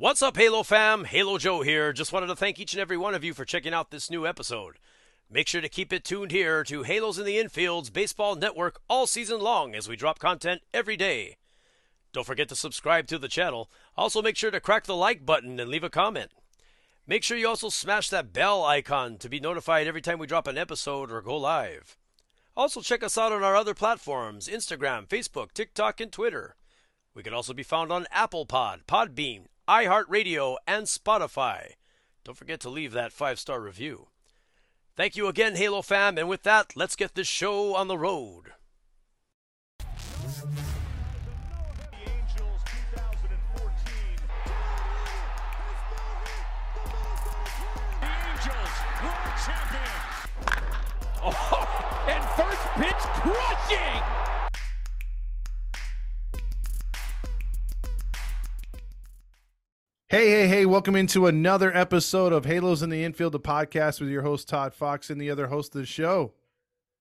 What's up, Halo fam? Halo Joe here. Just wanted to thank each and every one of you for checking out this new episode. Make sure to keep it tuned here to Halos in the Infield's Baseball Network all season long as we drop content every day. Don't forget to subscribe to the channel. Also, make sure to crack the like button and leave a comment. Make sure you also smash that bell icon to be notified every time we drop an episode or go live. Also, check us out on our other platforms Instagram, Facebook, TikTok, and Twitter. We can also be found on Apple Pod, Podbean, iHeartRadio, and Spotify. Don't forget to leave that five star review. Thank you again, Halo fam, and with that, let's get this show on the road. Oh, and first pitch crushing. Hey, hey, hey, welcome into another episode of Halos in the Infield, the podcast with your host, Todd Fox, and the other host of the show,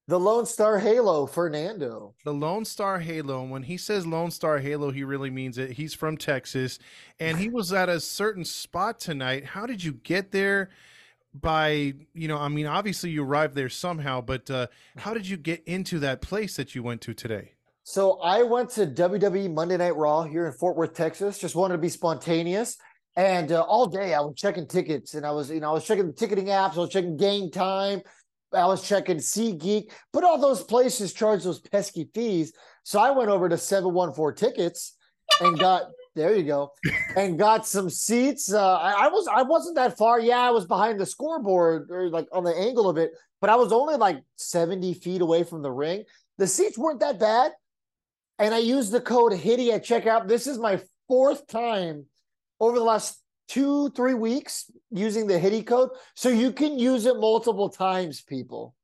The Lone Star Halo, Fernando. the Lone Star Halo. And when he says Lone Star Halo, he really means it. He's from Texas, and he was at a certain spot tonight. How did you get there? By, you know, I mean, obviously you arrived there somehow, but uh, how did you get into that place that you went to today? So I went to WWE Monday Night Raw here in Fort Worth, Texas. Just wanted to be spontaneous. And uh, all day I was checking tickets and I was, you know, I was checking the ticketing apps, I was checking game time, I was checking SeatGeek, but all those places charge those pesky fees. So I went over to 714 tickets and got there you go and got some seats. Uh, I, I was I wasn't that far. Yeah, I was behind the scoreboard or like on the angle of it, but I was only like 70 feet away from the ring. The seats weren't that bad. And I used the code HITTY at checkout. This is my fourth time over the last two, three weeks using the HITTY code. So you can use it multiple times, people.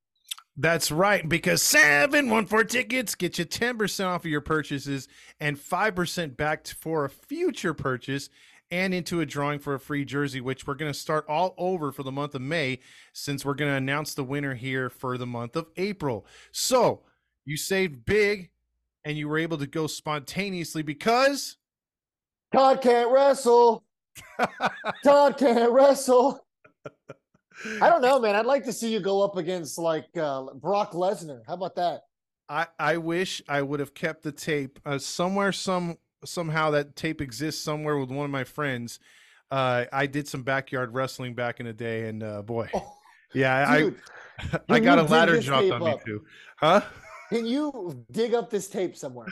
That's right, because 714 tickets get you 10% off of your purchases and 5% back for a future purchase and into a drawing for a free jersey, which we're going to start all over for the month of May since we're going to announce the winner here for the month of April. So you saved big and you were able to go spontaneously because. Todd can't wrestle. Todd can't wrestle. I don't know, man. I'd like to see you go up against like uh, Brock Lesnar. How about that? I, I wish I would have kept the tape uh, somewhere. Some somehow that tape exists somewhere with one of my friends. Uh, I did some backyard wrestling back in the day, and uh, boy, Oh, yeah, dude, I I got a ladder dropped on me too, huh? Can you dig up this tape somewhere?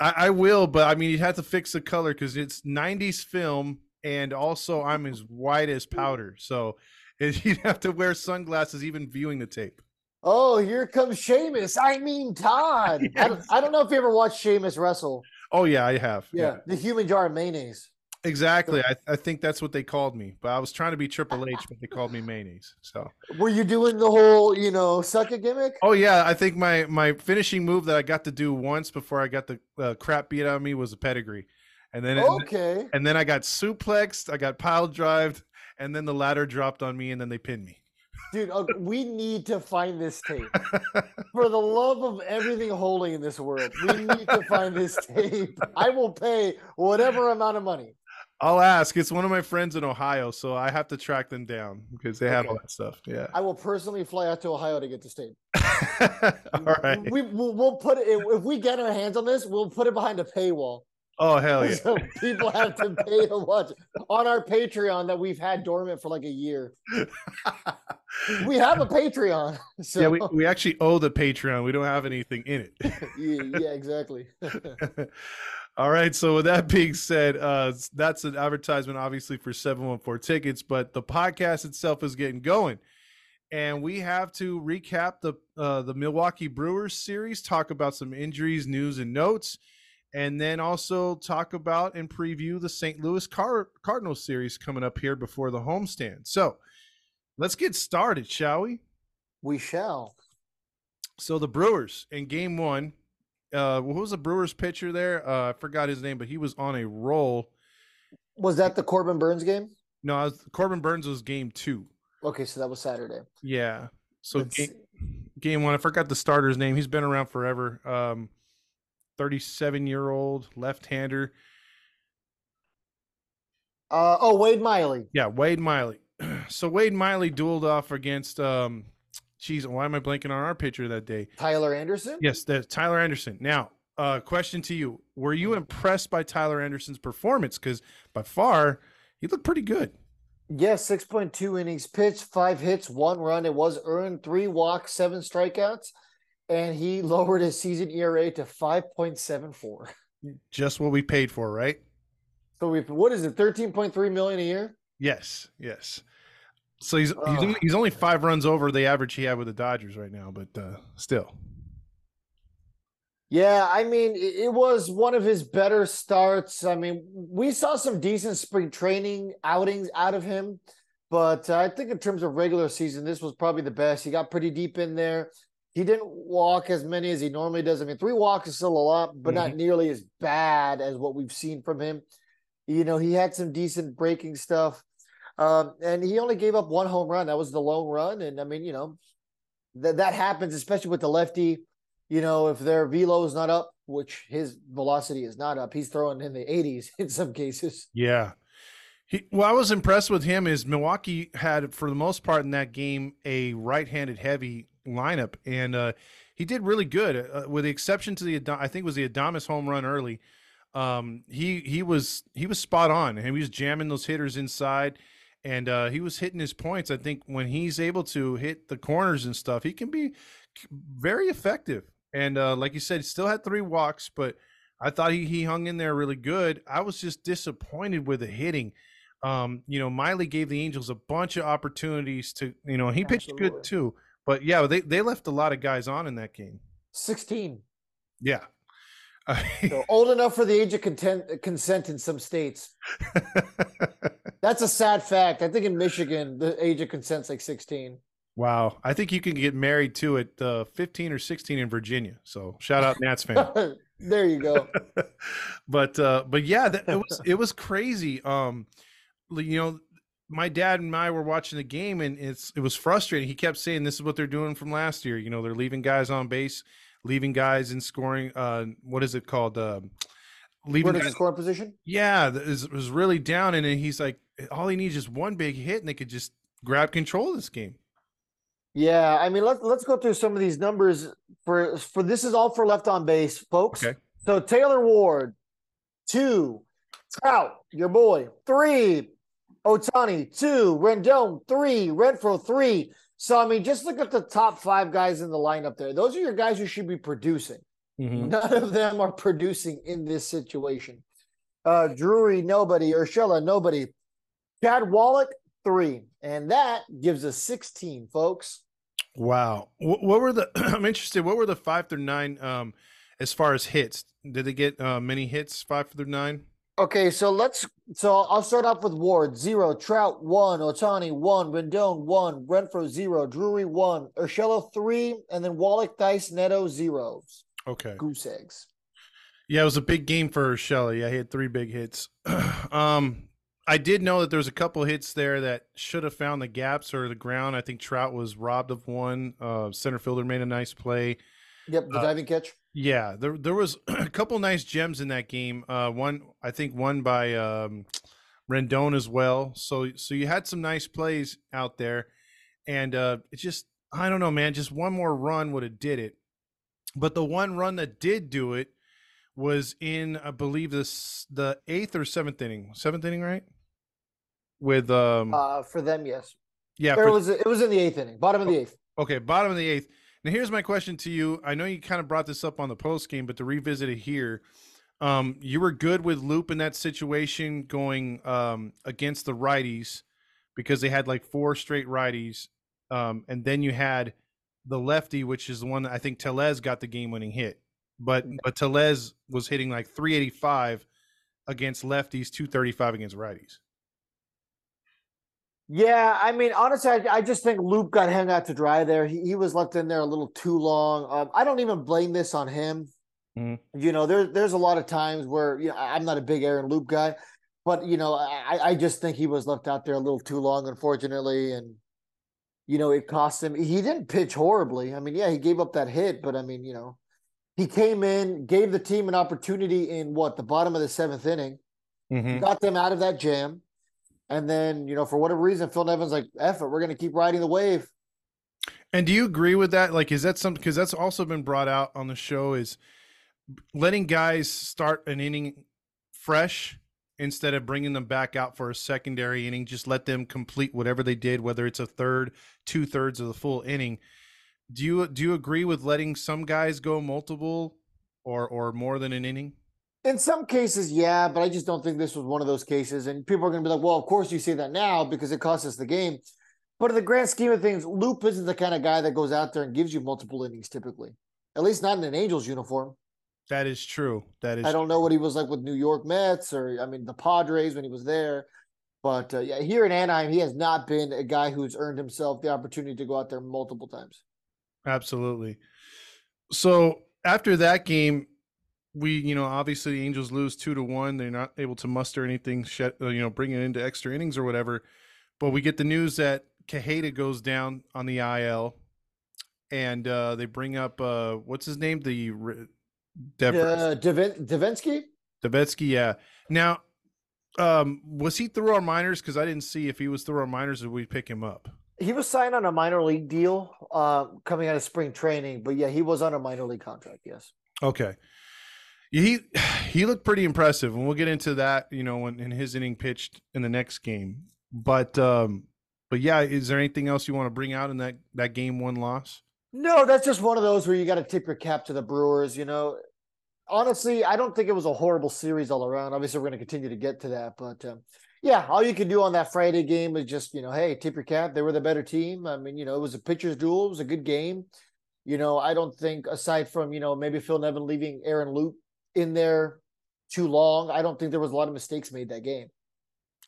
I, I will, but I mean, you have to fix the color because it's '90s film, and also I'm as white as powder, so you'd have to wear sunglasses even viewing the tape. Oh, here comes Sheamus. I mean Todd. I, don't, I don't know if you ever watched Sheamus wrestle. Oh yeah, I have. Yeah, the human jar of mayonnaise. Exactly. I, I think that's what they called me, but I was trying to be Triple H, but they called me mayonnaise. So. Were you doing the whole, you know, suck a gimmick? Oh yeah, I think my my finishing move that I got to do once before I got the uh, crap beat out of me was a pedigree, and then Okay. and then I got suplexed, I got pile drived, and then the ladder dropped on me, and then they pinned me. Dude, okay, we need to find this tape. For the love of everything holy in this world, we need to find this tape. I will pay whatever amount of money. I'll ask. It's one of my friends in Ohio, so I have to track them down because they have all that stuff. Yeah. I will personally fly out to Ohio to get the state. all right. We we'll, we'll put it if we get our hands on this, we'll put it behind a paywall. Oh hell yeah. So people have to pay to watch on our Patreon that we've had dormant for like a year. We have a Patreon. So yeah, we, we actually owe the Patreon. We don't have anything in it. yeah, yeah, exactly. All right. So with that being said, uh, that's an advertisement, obviously, for seven one four tickets. But the podcast itself is getting going, and we have to recap the uh, the Milwaukee Brewers series, talk about some injuries, news, and notes, and then also talk about and preview the St. Louis Car- Cardinals series coming up here before the homestand. So let's get started, shall we? we shall. So the Brewers in Game One uh what was the Brewers pitcher there? Uh I forgot his name, but he was on a roll. Was that the Corbin Burnes game? No, was, Corbin Burnes was game two. Okay, so that was Saturday. Yeah. So game, game one, I forgot the starter's name. He's been around forever. Um 37 year old left hander. Uh, oh, Wade Miley. Yeah, Wade Miley. so Wade Miley dueled off against um geez, why am I blanking on our pitcher that day? Tyler Anderson? Yes, that's Tyler Anderson. Now, uh question to you. Were you impressed by Tyler Anderson's performance? Because by far, he looked pretty good. Yes, 6.2 innings pitched, five hits, one run. It was earned, three walks, seven strikeouts, and he lowered his season ERA to 5.74. Just what we paid for, right? So we what is it, 13.3 million a year? Yes, yes. So he's he's, only, he's only five runs over the average he had with the Dodgers right now, but uh, still. Yeah, I mean, it, was one of his better starts. I mean, we saw some decent spring training outings out of him, but uh, I think in terms of regular season, this was probably the best. He got pretty deep in there. He didn't walk as many as he normally does. I mean, three walks is still a lot, but not nearly as bad as what we've seen from him. You know, he had some decent breaking stuff. Um, and he only gave up one home run. That was the lone run. And I mean, you know, that that happens, especially with the lefty. You know, if their velo is not up, which his velocity is not up, he's throwing in the 80s in some cases. Yeah. He, what I was impressed with him is Milwaukee had, for the most part in that game, a right-handed heavy lineup, and uh, he did really good. Uh, with the exception to the, I think was the Adames home run early. Um, he he was he was spot on, and he was jamming those hitters inside, and uh, he was hitting his points. I think when he's able to hit the corners and stuff, he can be very effective. And uh, like you said, he still had three walks, but I thought he, he hung in there really good. I was just disappointed with the hitting. Um, you know, Miley gave the Angels a bunch of opportunities to, you know, he pitched Absolutely. good too. But yeah, they, they left a lot of guys on in that game. 16. Yeah. So old enough for the age of content, consent in some states. That's a sad fact. I think in Michigan, the age of consent's like 16. wow. I think you can get married too at uh, 15 or 16 in Virginia. So shout out Nats fan. there you go. but uh but yeah that, it was it was crazy um you know my dad and I were watching the game and it's it was frustrating he kept saying this is what they're doing from last year you know they're leaving guys on base leaving guys in scoring uh what is it called um leaving What is the guys, scoring position? yeah it was, it was really down and then he's like all he needs is one big hit and they could just grab control of this game Yeah, I mean let's let's go through some of these numbers for for this is all for left on base, folks. Okay. So Taylor Ward, two, Trout, your boy, three, Ohtani, two, Rendon, three, Renfroe, three. So I mean, just look at the top five guys in the lineup there. Those are your guys who should be producing. None of them are producing in this situation. Uh Drury, nobody. Urshela, nobody. Chad Wallach, three. And that gives us 16, folks. Wow. What, what were the? I'm interested. What were the five through nine? Um, as far as hits, did they get uh, many hits? Five through nine. Okay, so let's. So I'll start off with Ward zero, Trout one, Ohtani one, Rendon one, Renfroe zero, Drury one, Urshela three, and then Wallach, Dice, Neto zeros. Okay. Goose eggs. Yeah, it was a big game for Shelley. Yeah, he had three big hits. um, I did know that there was a couple hits there that should have found the gaps or the ground. I think Trout was robbed of one. Uh, center fielder made a nice play. Yep, the Uh, diving catch. Yeah, there there was a couple nice gems in that game. Uh, one I think one by um, Rendon as well. So so you had some nice plays out there, and uh, it's just I don't know, man. Just one more run would have did it. But the one run that did do it was in I believe this the eighth or seventh inning. Seventh inning, right? With um Uh, for them, yes. yeah, There for- was it was in the eighth inning, bottom of the eighth. Okay, bottom of the eighth. Now here's my question to you. I know you kind of brought this up on the post game, but to revisit it here, um, you were good with Loup in that situation going um, against the righties because they had like four straight righties, um, and then you had the lefty, which is the one that I think Tellez got the game winning hit, but but Tellez was hitting like 385 against lefties, 235 against righties. Yeah, I mean, honestly, I, I just think Loup got hung out to dry there. He, he was left in there a little too long. Um, I don't even blame this on him. Mhm. You know, there's there's a lot of times where you know I'm not a big Aaron Loup guy, but you know, I I just think he was left out there a little too long, unfortunately, and you know it cost him. He didn't pitch horribly. I mean, yeah, he gave up that hit, but I mean, you know, he came in, gave the team an opportunity in what the bottom of the seventh inning Mhm. got them out of that jam. And then, you know, for whatever reason, Phil Nevin's like, F it, we're going to keep riding the wave. And do you agree with that? Like, is that something? Because that's also been brought out on the show is letting guys start an inning fresh instead of bringing them back out for a secondary inning. Just let them complete whatever they did, whether it's a third, two thirds of the full inning. Do you do you agree with letting some guys go multiple or or more than an inning? In some cases, yeah, but I just don't think this was one of those cases. And people are going to be like, well, of course you say that now because it costs us the game. But in the grand scheme of things, Loup isn't the kind of guy that goes out there and gives you multiple innings typically, at least not in an Angels uniform. That is true. That is. I don't know what he was like with New York Mets or, I mean, the Padres when he was there. But uh, yeah, here in Anaheim, he has not been a guy who's earned himself the opportunity to go out there multiple times. Absolutely. So after that game, we, you know, obviously the Angels lose two to one. They're not able to muster anything, uh, you know, bring it into extra innings or whatever. But we get the news that Quijada goes down on the IL, and uh, they bring up uh, what's his name, the Devers. Uh, yeah. Now, um, was he through our minors? Because I didn't see if he was through our minors. Did we pick him up? He was signed on a minor league deal uh, coming out of spring training, but yeah, he was on a minor league contract. Yes. Okay he he looked pretty impressive, and we'll get into that. You know, when in his inning pitched in the next game. But um, but yeah, is there anything else you want to bring out in that that game one loss? No, that's just one of those where you got to tip your cap to the Brewers. You know, honestly, I don't think it was a horrible series all around. Obviously, we're going to continue to get to that, but um, yeah, all you can do on that Friday game is just you know, hey, tip your cap. They were the better team. I mean, you know, it was a pitcher's duel. It was a good game. You know, I don't think aside from you know maybe Phil Nevin leaving Aaron Loup in there too long. I don't think there was a lot of mistakes made that game.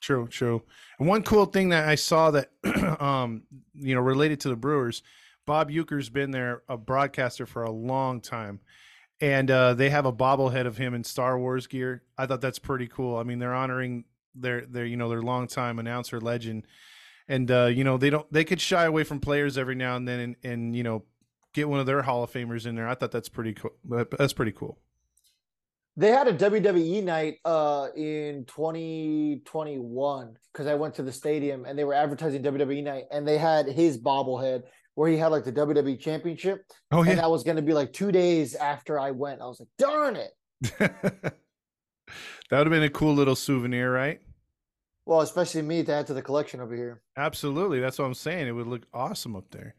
True, true. And one cool thing that I saw that, um, you know, related to the Brewers, Bob Uecker's been there, a broadcaster for a long time, and uh, they have a bobblehead of him in Star Wars gear. I thought that's pretty cool. I mean, they're honoring their their you know their longtime announcer legend, and uh, you know they don't they could shy away from players every now and then, and, and you know get one of their Hall of Famers in there. I thought that's pretty cool. That's pretty cool. They had a WWE night uh, in 2021 because I went to the stadium and they were advertising WWE night and they had his bobblehead where he had like the WWE championship. Oh, yeah. And that was going to be like two days after I went. I was like, darn it. that would have been a cool little souvenir, right? Well, especially me to add to the collection over here. Absolutely. That's what I'm saying. It would look awesome up there.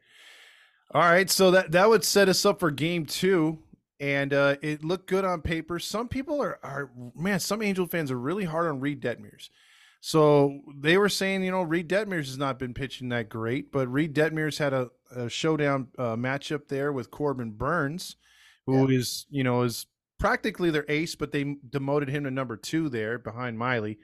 All right. So that, that would set us up for game two and uh, it looked good on paper. Some people are, are man, some Angel fans are really hard on Reid Detmers. So they were saying, you know, Reid Detmers has not been pitching that great, but Reid Detmers had a, a showdown uh, matchup there with Corbin Burnes, who yeah. is, you know, is practically their ace, but they demoted him to number two there behind Miley.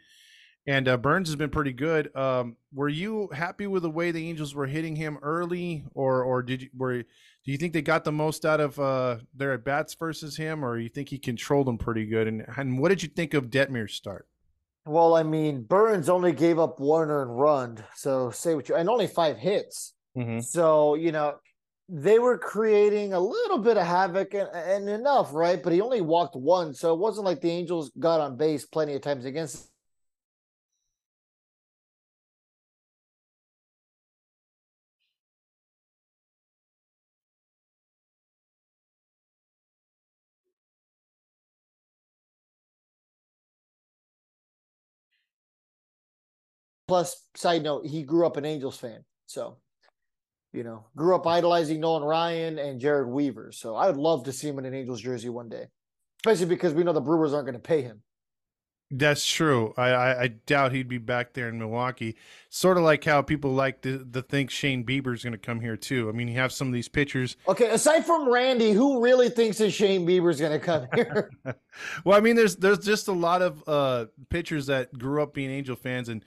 And uh, Burnes has been pretty good. Um, were you happy with the way the Angels were hitting him early, or or did you were do you think they got the most out of uh, their at bats versus him, or you think he controlled them pretty good? And, and what did you think of Detmer's start? Well, I mean, Burnes only gave up one earned run, so say what you and only five hits. Mm-hmm. So you know they were creating a little bit of havoc and, and enough, right? But he only walked one, so it wasn't like the Angels got on base plenty of times against Plus, side note, he grew up an Angels fan. So, you know, grew up idolizing Nolan Ryan and Jered Weaver. So I would love to see him in an Angels jersey one day, especially because we know the Brewers aren't going to pay him. That's true. I, I, I, doubt he'd be back there in Milwaukee. Sort of like how people like to, to think Shane Bieber's going to come here too. I mean, you have some of these pitchers. Okay, aside from Randy, who really thinks that Shane Bieber's going to come here? well, I mean, there's there's just a lot of uh, pitchers that grew up being Angel fans, and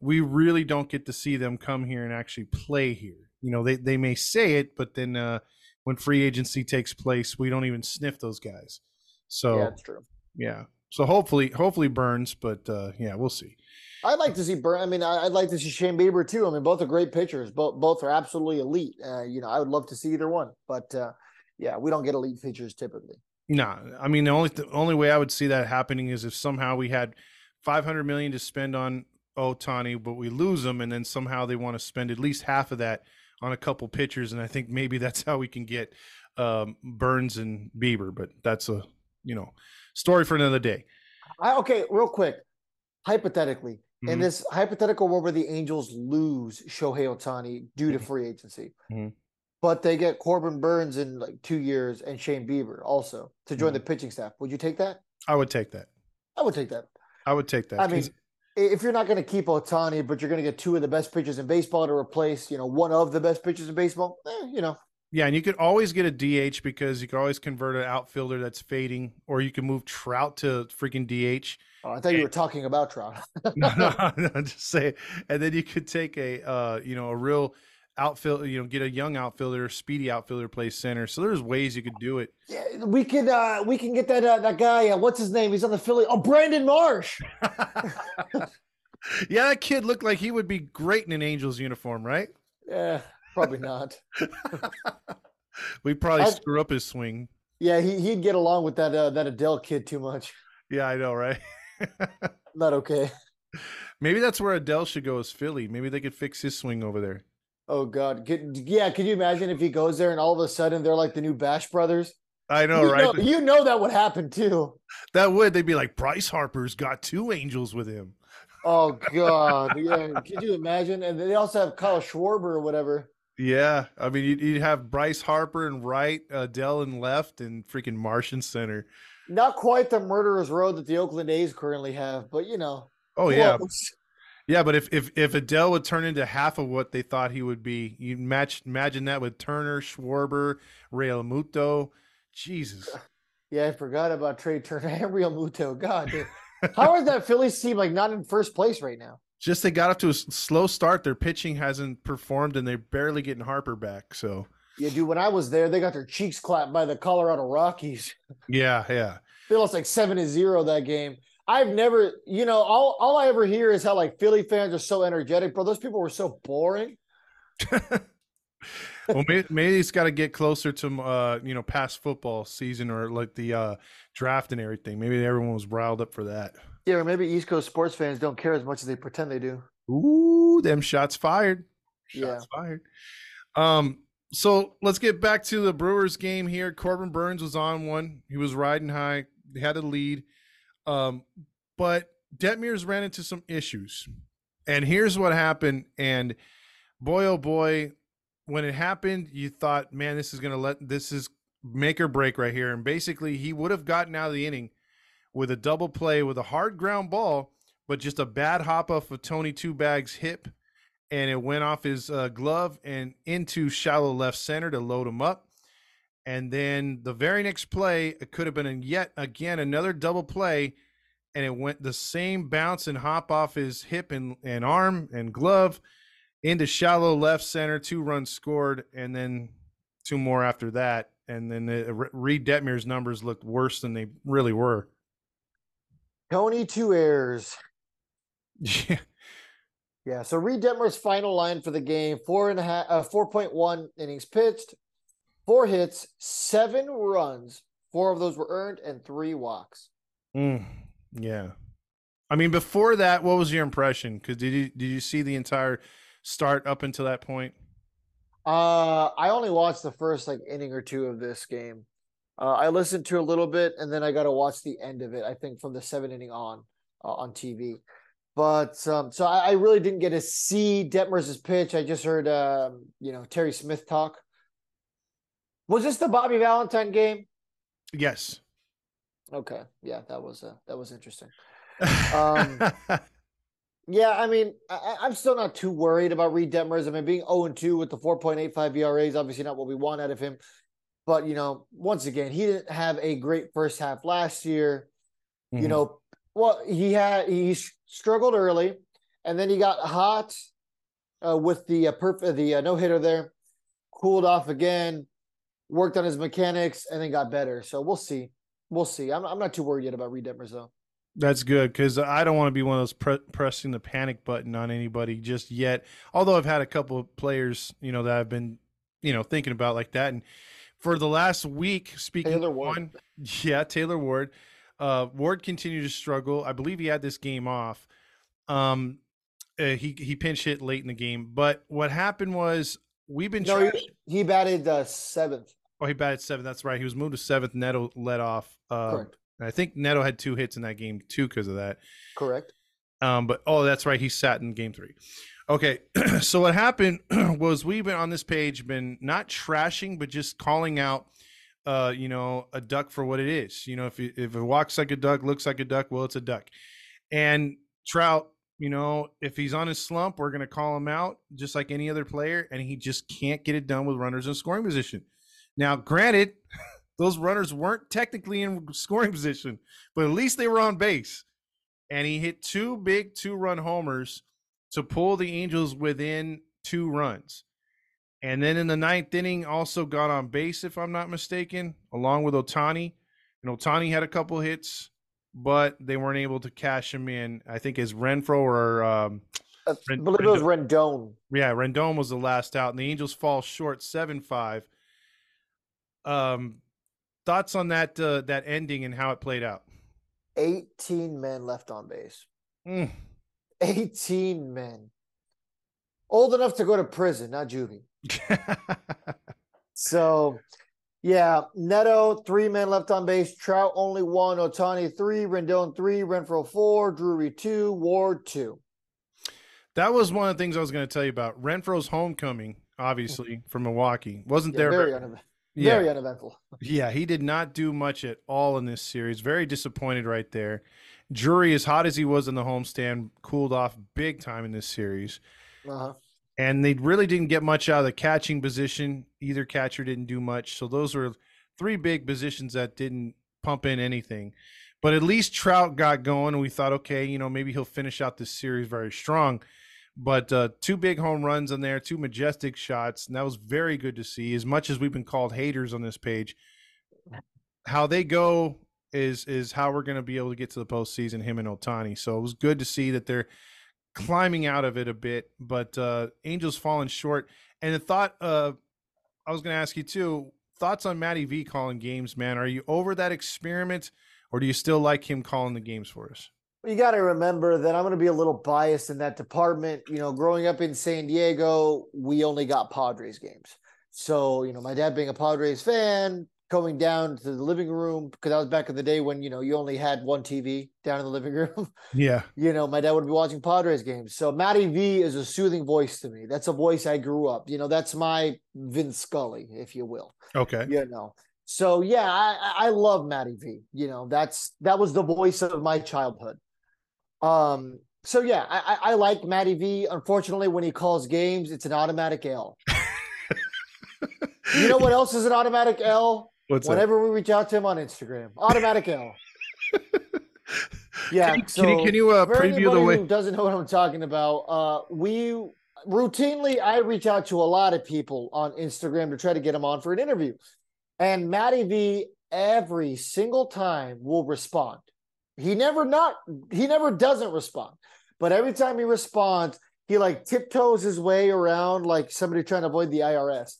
we really don't get to see them come here and actually play here. You know, they, they may say it, but then uh, when free agency takes place, we don't even sniff those guys. So yeah, that's true. Yeah. So hopefully, hopefully Burnes, but uh, yeah, we'll see. I'd like to see Burn. I mean, I'd like to see Shane Bieber too. I mean, both are great pitchers. Both both are absolutely elite. Uh, you know, I would love to see either one, but uh, yeah, we don't get elite pitchers typically. No, nah, I mean the only the only way I would see that happening is if somehow we had 500 million to spend on Ohtani, but we lose him, and then somehow they want to spend at least half of that on a couple pitchers, and I think maybe that's how we can get um, Burnes and Bieber. But that's a you know story for another day. I, okay, real quick. Hypothetically, in Mhm. this hypothetical world where the Angels lose Shohei Ohtani due to Mhm. free agency, Mhm. but they get Corbin Burnes in like two years and Shane Bieber also to join Mhm. the pitching staff, would you take that? I would take that. I would take that. I would take that. I mean, if you're not going to keep Ohtani, but you're going to get two of the best pitchers in baseball to replace, you know, one of the best pitchers in baseball, eh, you know, yeah, and you could always get a DH because you could always convert an outfielder that's fading, or you can move Trout to freaking DH. oh, I thought you were talking about Trout. no, no, no, just say. And then you could take a uh, you know, a real outfield, you know, get a young outfielder, speedy outfielder play center. So there's ways you could do it. yeah, we could, uh, we can get that uh, that guy. Uh, what's his name? He's on the Philly. Oh, Brandon Marsh. yeah, that kid looked like he would be great in an Angels uniform, right? Yeah, probably not. We probably I- screw up his swing. Yeah, he he'd get along with that uh, that Adell kid too much. Yeah, I know, right? Not okay. Maybe that's where Adell should go as Philly. Maybe they could fix his swing over there. Oh God, Could- yeah. Could you imagine if he goes there and all of a sudden they're like the new Bash Brothers? I know, you right? Know, you know that would happen too. That would. They'd be like, Bryce Harper's got two angels with him. Oh God, yeah. Could you imagine? And they also have Kyle Schwarber or whatever. Yeah, I mean, you'd, you'd have Bryce Harper and right, Dell and left, and freaking Martian center. Not quite the murderer's row that the Oakland A's currently have, but you know. Oh yeah, close. Yeah. But if if if Adell would turn into half of what they thought he would be, you match imagine that with Turner, Schwarber, Realmuto. Jesus, Yeah, I forgot about Trea Turner and Realmuto. God, dude. how is that Phillies team like not in first place right now? just they got off to a slow start. Their pitching hasn't performed, and they're barely getting Harper back. So Yeah, dude. When I was there, they got their cheeks clapped by the Colorado Rockies. yeah, yeah. They lost like seven to zero that game. I've never, you know, all all I ever hear is how like Philly fans are so energetic, bro. Those people were so boring. well, maybe, maybe it's got to get closer to uh, you know past football season or like the uh, draft and everything. Maybe everyone was riled up for that. Yeah, or maybe East Coast sports fans don't care as much as they pretend they do. Ooh, them shots fired. Yeah. Shots fired. Um, so let's get back to the Brewers game here. Corbin Burnes was on one. He was riding high. They had a lead. Um, but Detmers ran into some issues. And here's what happened. And boy, oh boy, when it happened, you thought, man, this is gonna let this is make or break right here. And basically, he would have gotten out of the inning with a double play with a hard ground ball, but just a bad hop off of Tony Two Bags' hip, and it went off his uh, glove and into shallow left center to load him up. And then the very next play, it could have been a yet again another double play, and it went the same bounce and hop off his hip and, and arm and glove into shallow left center. Two runs scored, and then two more after that. And then the, Reid Detmer's numbers looked worse than they really were. Tony two airs. Yeah. Yeah, so Reid Detmer's final line for the game: four and a half, uh, four point one innings pitched, four hits, seven runs. Four of those were earned, and three walks. Mm, yeah. I mean, before that, what was your impression? Because did you did you see the entire start up until that point? Uh, I only watched the first like inning or two of this game. Uh, I listened to a little bit, and then I got to watch the end of it. I think from the seven inning on uh, on TV. But um, so I, I really didn't get to see Detmers' pitch. I just heard um, you know Terry Smith talk. Was this the Bobby Valentine game? Yes. Okay, yeah, that was uh, that was interesting. Um, Yeah, I mean, I, I'm still not too worried about Reid Detmers. I mean, being 0 2 with the 4.85 ERA is obviously not what we want out of him. But, you know, once again, he didn't have a great first half last year. You Mhm. know, well, he had, he struggled early and then he got hot uh, with the uh, perf- the uh, no hitter there, cooled off again, worked on his mechanics, and then got better. So we'll see. We'll see. I'm, I'm not too worried yet about Reid Detmers, though. That's good because I don't want to be one of those pre- pressing the panic button on anybody just yet. Although I've had a couple of players, you know, that I've been, you know, thinking about like that. And for the last week, speaking Taylor Ward. one, yeah, Taylor Ward, uh, Ward continued to struggle. I believe he had this game off. Um, uh, he he pinch hit late in the game. But what happened was we've been No, trying. he, he batted uh, seventh. Oh, he batted seventh. That's right. He was moved to seventh. Neto led off. Uh, Correct. I think Neto had two hits in that game too because of that. Correct. Um, but oh, that's right. He sat in game three. Okay, so what happened was we've been on this page been not trashing, but just calling out, uh, you know, a duck for what it is. You know, if it, if it walks like a duck, looks like a duck, well, it's a duck. And Trout, you know, if he's on his slump, we're gonna call him out just like any other player, and he just can't get it done with runners in scoring position. Now, granted, those runners weren't technically in scoring position, but at least they were on base and he hit two big two run homers to pull the Angels within two runs. And then in the ninth inning, also got on base, if I'm not mistaken, along with Ohtani. And Ohtani had a couple hits, but they weren't able to cash him in. I think as Renfroe or um, I Ren- believe it was Rendon. yeah, Rendon was the last out, and the Angels fall short seven five. Um, thoughts on that uh, that ending and how it played out? 18 men left on base. Mm. 18 men. Old enough to go to prison, not juvie. So, yeah, Neto, three men left on base. Trout, only one. Ohtani, three. Rendon, three. Renfroe, four. Drury, two. Ward, two. That was one of the things I was going to tell you about. Renfroe's homecoming, obviously from Milwaukee, wasn't Yeah, there. very, unev- yeah, very uneventful. yeah, he did not do much at all in this series. Very disappointed right there. Drury, as hot as he was in the homestand, cooled off big time in this series, Uh-huh. And they really didn't get much out of the catching position. Either catcher didn't do much, so those were three big positions that didn't pump in anything. But at least Trout got going, and we thought, okay, you know, maybe he'll finish out this series very strong. But uh, two big home runs on there, two majestic shots, and that was very good to see. As much as we've been called haters on this page, how they go is is how we're going to be able to get to the postseason. Him and Ohtani, so it was good to see that they're climbing out of it a bit. But uh, Angels falling short, and the thought uh, I was going to ask you too. Thoughts on Matty V calling games, man? Are you over that experiment, or do you still like him calling the games for us? You got to remember that I'm going to be a little biased in that department. You know, growing up in San Diego, we only got Padres games. So, you know, my dad being a Padres fan, going down to the living room, because that was back in the day when, you know, you only had one TV down in the living room. Yeah, you know, my dad would be watching Padres games. So Matty V is a soothing voice to me. That's a voice I grew up. You know, that's my Vince Scully, if you will. okay, You know. So yeah, I, I love Matty V. You know, that's that was the voice of my childhood. Um, so yeah, I, I I like Matty V. Unfortunately, when he calls games, it's an automatic L. you know what else is an automatic L? What's that? Whenever we reach out to him on Instagram, automatic L. Yeah, Can you, so can you, can you uh, for preview the way? who doesn't know what I'm talking about, uh, we routinely I reach out to a lot of people on Instagram to try to get them on for an interview, and Matty V every single time will respond. He never not he never doesn't respond, but every time he responds, he like tiptoes his way around like somebody trying to avoid the IRS.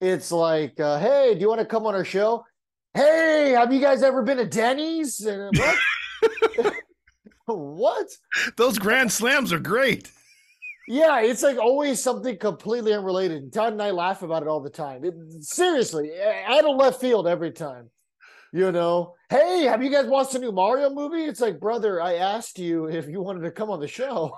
It's like, uh, hey, do you want to come on our show? Hey, have you guys ever been to Denny's? And what? what? Those grand slams are great. Yeah, it's like always something completely unrelated. And Todd and I laugh about it all the time. It, seriously, out of left field every time. You know, hey, have you guys watched the new Mario movie? It's like, brother, I asked you if you wanted to come on the show.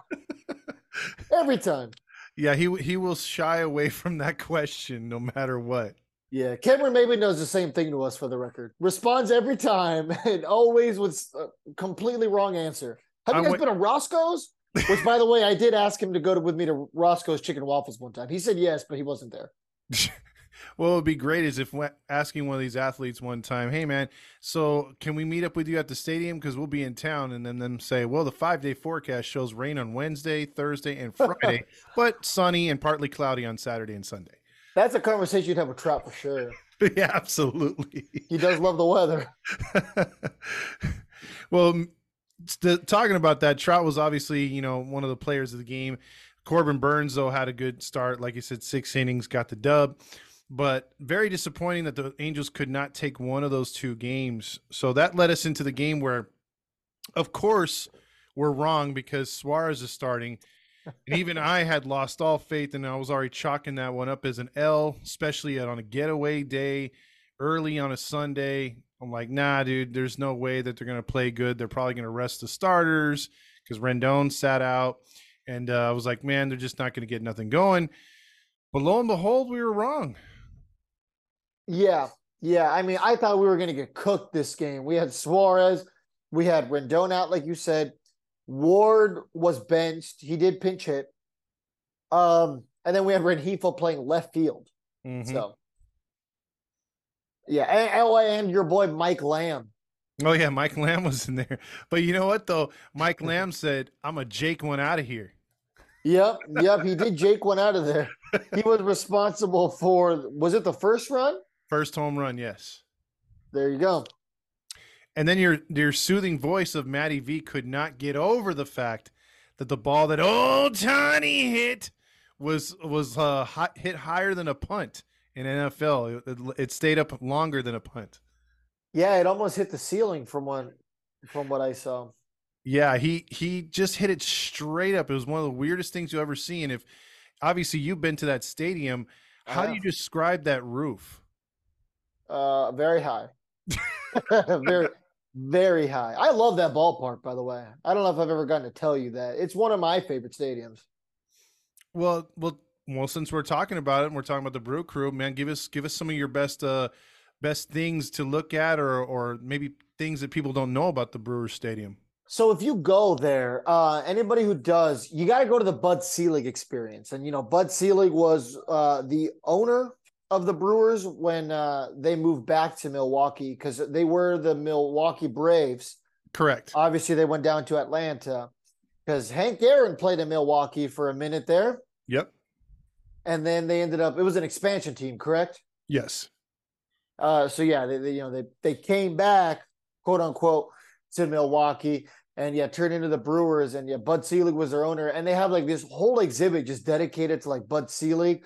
every time. Yeah, he he will shy away from that question no matter what. Yeah, Cameron maybe knows the same thing to us for the record. Responds every time and always with a uh, completely wrong answer. Have you guys wa- been to Roscoe's? Which, by the way, I did ask him to go to, with me to Roscoe's Chicken Waffles one time. He said yes, but he wasn't there. What would be great is if asking one of these athletes one time, "Hey man, so can we meet up with you at the stadium because we'll be in town?" And then them say, "Well, the five day forecast shows rain on Wednesday, Thursday, and Friday, but sunny and partly cloudy on Saturday and Sunday." That's a conversation you'd have with Trout for sure. yeah, absolutely. He does love the weather. well, st- talking about that, Trout was obviously you know one of the players of the game. Corbin Burnes though had a good start, like you said, six innings, got the dub. But very disappointing that the Angels could not take one of those two games. So that led us into the game where, of course, we're wrong because Suarez is starting. and even I had lost all faith, and I was already chalking that one up as an L, especially on a getaway day, early on a Sunday. I'm like, nah, dude, there's no way that they're gonna play good. They're probably gonna rest the starters because Rendon sat out, and uh, I was like, man, they're just not gonna get nothing going. But lo and behold, we were wrong. Yeah, yeah. I mean, I thought we were going to get cooked this game. We had Suarez, we had Rendon out, like you said. Ward was benched. He did pinch hit. Um, and then we had Rengifo playing left field. Mhm. So, yeah, and, oh, and your boy Mike Lamb. Oh yeah, Mike Lamb was in there. But you know what though? Mike Lamb said, "I'm a Jake one out of here." Yep, yep. He did Jake one out of there. He was responsible for. Was it the first run? First home run, yes. There you go. And then your your soothing voice of Matty V could not get over the fact that the ball that old Tony hit was was uh, hi- hit higher than a punt in NFL. It, it, it stayed up longer than a punt. Yeah, it almost hit the ceiling from what from what I saw. Yeah, he he just hit it straight up. It was one of the weirdest things you ever seen. If obviously you've been to that stadium, how do you describe that roof? Uh, very high, very, very high. I love that ballpark. By the way, I don't know if I've ever gotten to tell you that it's one of my favorite stadiums. Well, well, well. Since we're talking about it, and we're talking about the Brew Crew, man, give us give us some of your best uh best things to look at, or or maybe things that people don't know about the Brewers Stadium. So if you go there, uh, anybody who does, you got to go to the Bud Selig experience. And you know, Bud Selig was uh, the owner of the Brewers when uh, they moved back to Milwaukee because they were the Milwaukee Braves. Correct. Obviously, they went down to Atlanta because Hank Aaron played in Milwaukee for a minute there, Yep. and then they ended up. It was an expansion team, correct? Yes. Uh, so yeah, they, they you know they they came back, quote unquote, to Milwaukee, and yeah, turned into the Brewers, and yeah, Bud Selig was their owner, and they have like this whole exhibit just dedicated to like Bud Selig,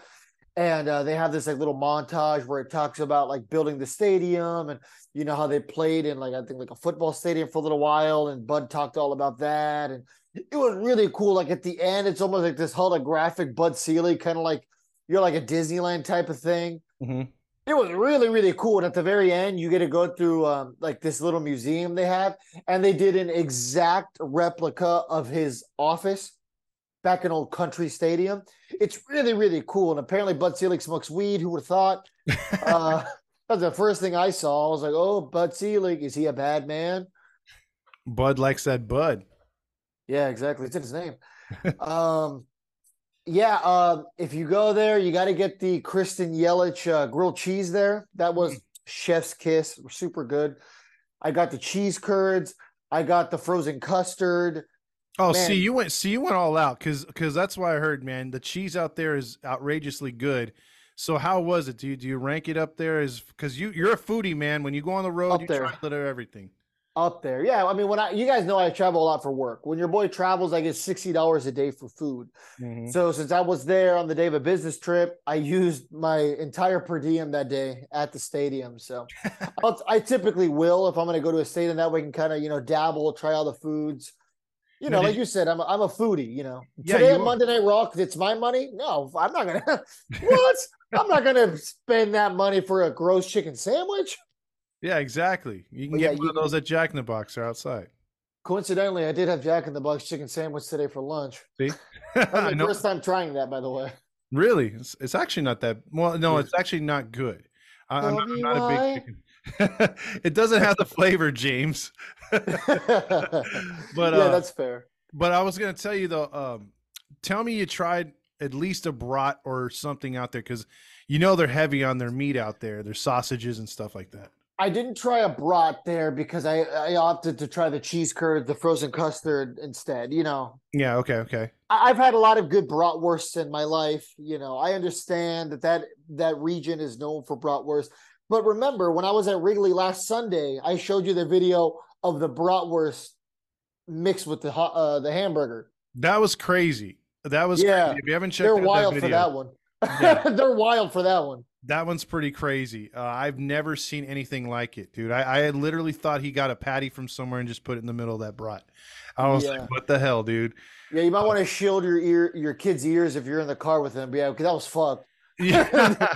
and uh, they have this like little montage where it talks about like building the stadium, and you know how they played in like I think like a football stadium for a little while, and Bud talked all about that, and it was really cool. Like at the end, it's almost like this holographic Bud Selig, kind of like you're like a Disneyland type of thing. Hmm it was really really cool. And at the very end you get to go through um, like this little museum they have and they did an exact replica of his office back in old county stadium. It's really really cool and apparently bud selig smokes weed who would have thought? Uh, that's the first thing i saw. I was like oh bud selig is he a bad man? Bud likes that Bud. yeah exactly. It's in his name. Um yeah uh, if you go there you got to get the christian yelich uh, grilled cheese there. That was chef's kiss. Super good. I got the cheese curds. I got the frozen custard Oh, Man. see, you went, see, you went all out because because that's why I heard, man. The cheese out there is outrageously good. So how was it? Do you do you rank it up there? Is because you you're a foodie, man. When you go on the road, Up you there. try little everything. up there yeah i mean when i you guys know i travel a lot for work when your boy travels i get $60 a day for food Mhm. So since I was there on the day of a business trip, I used my entire per diem that day at the stadium. So I'll, I typically will if I'm going to go to a stadium that way, I can kind of you know dabble, try all the foods. You know, like you- said, I'm a, I'm a foodie. You know, Yeah, today you at. Monday Night Raw, it's my money. No, I'm not gonna. what? I'm not gonna spend that money for a gross chicken sandwich. Yeah, exactly. You can Well, get yeah, one of those at Jack in the Box or outside. Coincidentally, I did have Jack in the Box chicken sandwich today for lunch. See, That was my first time trying that, by the way. Really, it's, it's actually not that. Well, no, it's actually not good. I, I'm, not, I'm not a big chicken. it doesn't have the flavor, James. but yeah, uh, that's fair. But I was gonna tell you though. Um, tell me you tried at least a brat or something out there because you know they're heavy on their meat out there, their sausages and stuff like that. I didn't try a brat there because I, I opted to try the cheese curd, the frozen custard instead. You know, Yeah. Okay. Okay. I, I've had a lot of good bratwursts in my life. You know, I understand that that, that region is known for bratwurst. But remember, when I was at Wrigley last Sunday, I showed you the video of the bratwurst mixed with the uh, the hamburger. That was crazy. That was Yeah. crazy. If you haven't checked They're out wild that for that one. Yeah. They're wild for that one. that one's pretty crazy. Uh, I've never seen anything like it, dude. I, I had literally thought he got a patty from somewhere and just put it in the middle of that brat. I was Yeah. like, what the hell, dude? Yeah, you might want to shield your ear, your kid's ears if you're in the car with them. Yeah, because that was fucked. Yeah.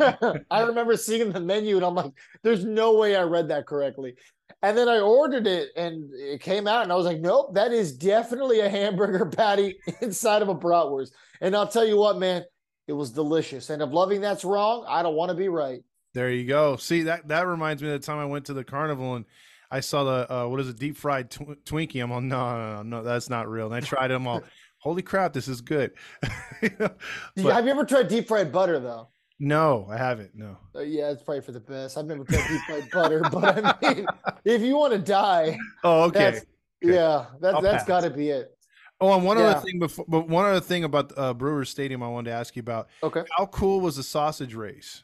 I remember seeing the menu and I'm like, there's no way I read that correctly. And then I ordered it and it came out and I was like, nope, that is definitely a hamburger patty inside of a bratwurst. And I'll tell you what, man, it was delicious. And if loving that's wrong, I don't want to be right. There you go. See that that reminds me of the time I went to the carnival and I saw the uh, what is it, deep fried tw- Twinkie. I'm all no, no, no, no, that's not real. And I tried them all. Holy crap, this is good. You know? But- have you ever tried deep fried butter though? no, I haven't. No. Uh, yeah, it's probably for the best. I've never tried deep fried butter, but I mean, if you want to die, Oh, okay. that's Okay. yeah, that, I'll that's got to be it. Oh, and one Yeah. other thing before, but one other thing about uh, Brewers Stadium, I wanted to ask you about. Okay. How cool was the sausage race?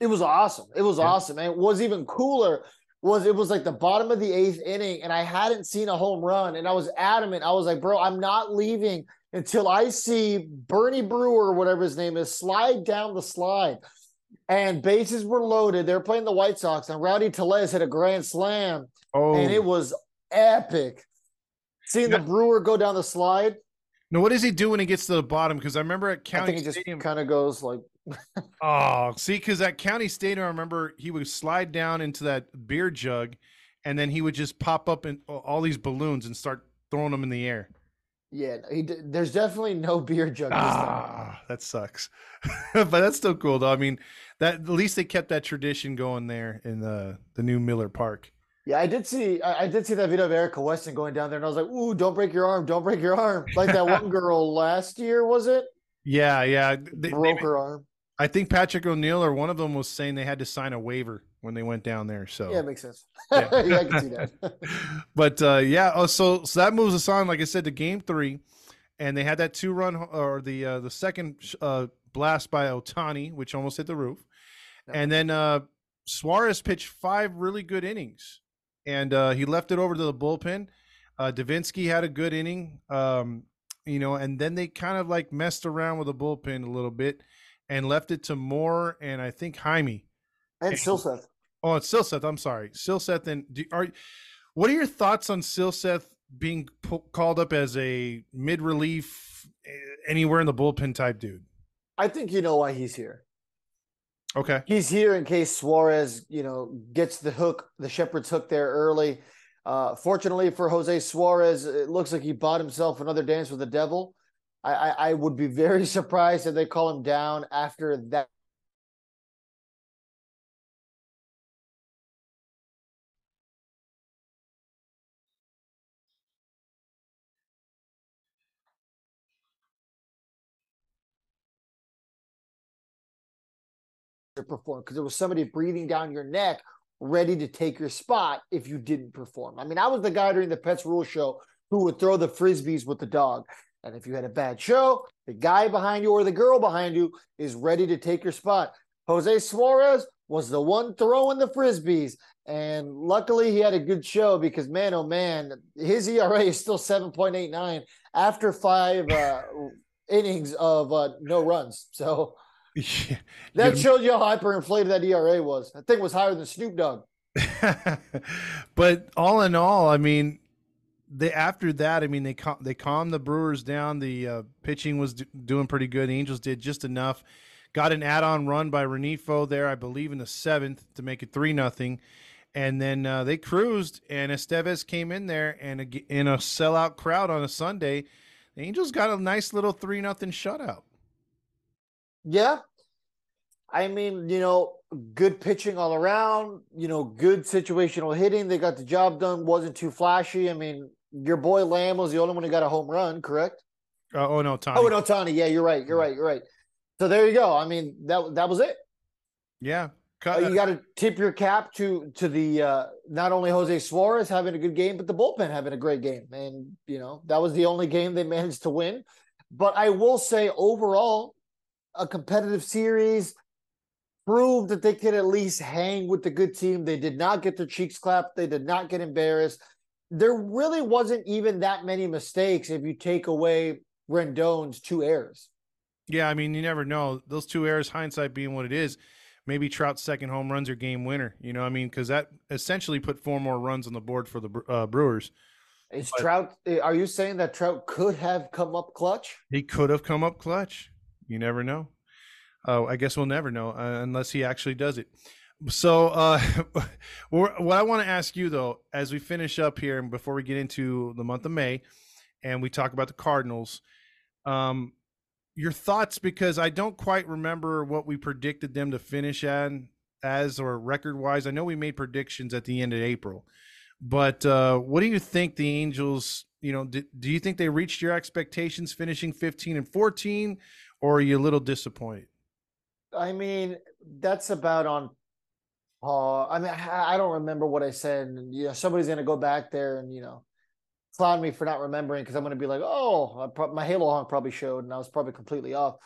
It was awesome. It was Yeah. awesome. And it was even cooler was it was like the bottom of the eighth inning, and I hadn't seen a home run. And I was adamant. I was like, bro, I'm not leaving until I see Bernie Brewer, whatever his name is, slide down the slide. And bases were loaded. They're playing the White Sox, and Rowdy Tellez hit a grand slam, Oh, and it oh. was epic. Seeing the Brewer go down the slide, no, what does he do when he gets to the bottom? Because I remember at I County think it just kind of goes like, Oh, see, because at County Stadium, I remember he would slide down into that beer jug, and then he would just pop up in all these balloons and start throwing them in the air. yeah, he, there's definitely no beer jug. Ah, that sucks. but that's still cool, though. I mean, that at least they kept that tradition going there in the the new Miller Park. Yeah, I did see I, I did see that video of Erica Weston going down there, and I was like, "Ooh, don't break your arm! Don't break your arm!" Like that one girl last year, was it? Yeah, yeah. They, they- Broke her arm. I think Patrick O'Neill or one of them was saying they had to sign a waiver when they went down there. So Yeah, it makes sense. Yeah. Yeah, I can see that. but uh, yeah, oh, so so that moves us on. Like I said, to game three, and they had that two run or the uh, the second uh, blast by Ohtani, which almost hit the roof, and then uh, Suarez pitched five really good innings, and uh, he left it over to the bullpen. Uh, Devenski had a good inning, um, you know, and then they kind of like messed around with the bullpen a little bit and left it to Moore and I think Jaime. and Silseth. Oh, it's Silseth. I'm sorry, Silseth. And do, are what are your thoughts on Silseth being po- called up as a mid relief eh, anywhere in the bullpen type dude? I think you know why he's here. Okay. He's here in case Suarez, you know, gets the hook, the shepherd's hook there early. Uh, fortunately for Jose Suarez, it looks like he bought himself another dance with the devil. I, I, I would be very surprised if they call him down after that. perform because there was somebody breathing down your neck ready to take your spot if you didn't perform. I mean, I was the guy during the Pets Rule show who would throw the frisbees with the dog. And if you had a bad show, the guy behind you or the girl behind you is ready to take your spot. Jose Suarez was the one throwing the frisbees. And luckily, he had a good show because, man, oh man, his ERA is still 7.89 after five uh, innings of uh, no runs. So, Yeah. that shows you how hyperinflated that ERA was. I think it was higher than Snoop Dogg. but all in all, I mean, they after that, I mean, they cal- they calmed the Brewers down. The uh, pitching was doing pretty good. The Angels did just enough. Got an add-on run by Renfroe there, I believe, in the seventh to make it three nothing, and then uh, they cruised. And Estevez came in there, and ag- in a sellout crowd on a Sunday, the Angels got a nice little three nothing shutout. Yeah. I mean, you know, good pitching all around, you know, good situational hitting. They got the job done, wasn't too flashy. I mean, your boy Lamb was the only one who got a home run, correct? Uh, oh no, Tommy. Oh, no, Tony. Yeah, you're right. You're right. You're right. So there you go. I mean, that that was it. Yeah, Uh, you got to tip your cap to to the uh, not only Jose Suarez having a good game, but the bullpen having a great game. And you know that was the only game they managed to win. But I will say overall, a competitive series proved that they could at least hang with the good team. They did not get their cheeks clapped. They did not get embarrassed. There really wasn't even that many mistakes if you take away Rendon's two errors. Yeah, I mean, you never know. Those two errors, hindsight being what it is, maybe Trout's second home runs are game winner. You know, what I mean, because that essentially put four more runs on the board for the uh, Brewers. Is But- Trout? eh, Are you saying that Trout could have come up clutch? He could have come up clutch. You never know. Oh, I guess we'll never know uh, unless he actually does it. So, uh, what I want to ask you though, as we finish up here and before we get into the month of May, and we talk about the Cardinals, um, your thoughts because I don't quite remember what we predicted them to finish at as or record wise. I know we made predictions at the end of April, but uh, what do you think the Angels? You know, do, do you think they reached your expectations, finishing fifteen and fourteen, or are you a little disappointed? I mean, that's about on. Uh, I mean, I I don't remember what I said, and you know, somebody's gonna go back there and you know, clown me for not remembering because I'm gonna be like, oh, I prob- my Halo honk probably showed, and I was probably completely off.